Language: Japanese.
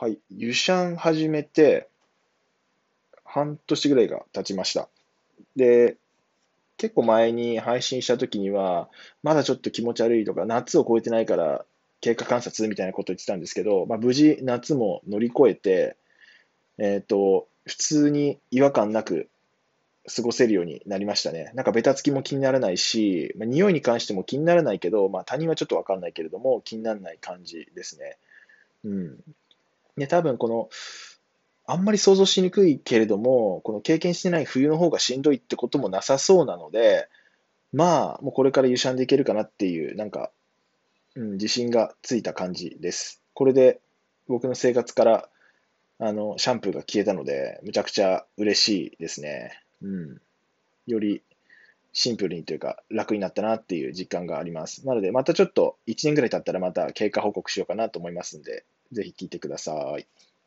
はい、湯シャン始めて、半年ぐらいが経ちました。で、結構前に配信した時には、まだちょっと気持ち悪いとか、夏を超えてないから経過観察みたいなこと言ってたんですけど、まあ、無事夏も乗り越えて、えっ、ー、と、普通に違和感なく過ごせるようになりましたね。なんかベタつきも気にならないし、まあ、匂いに関しても気にならないけど、まあ、他人はちょっとわかんないけれども、気にならない感じですね。うん。で、多分この、あんまり想像しにくいけれども、この経験してない冬の方がしんどいってこともなさそうなので、まあ、もうこれから優勝でいけるかなっていう、なんか、うん、自信がついた感じです。これで僕の生活から、あの、シャンプーが消えたので、むちゃくちゃ嬉しいですね。うん。よりシンプルにというか楽になったなっていう実感があります。なので、またちょっと1年ぐらい経ったらまた経過報告しようかなと思いますんで、ぜひ聞いてください。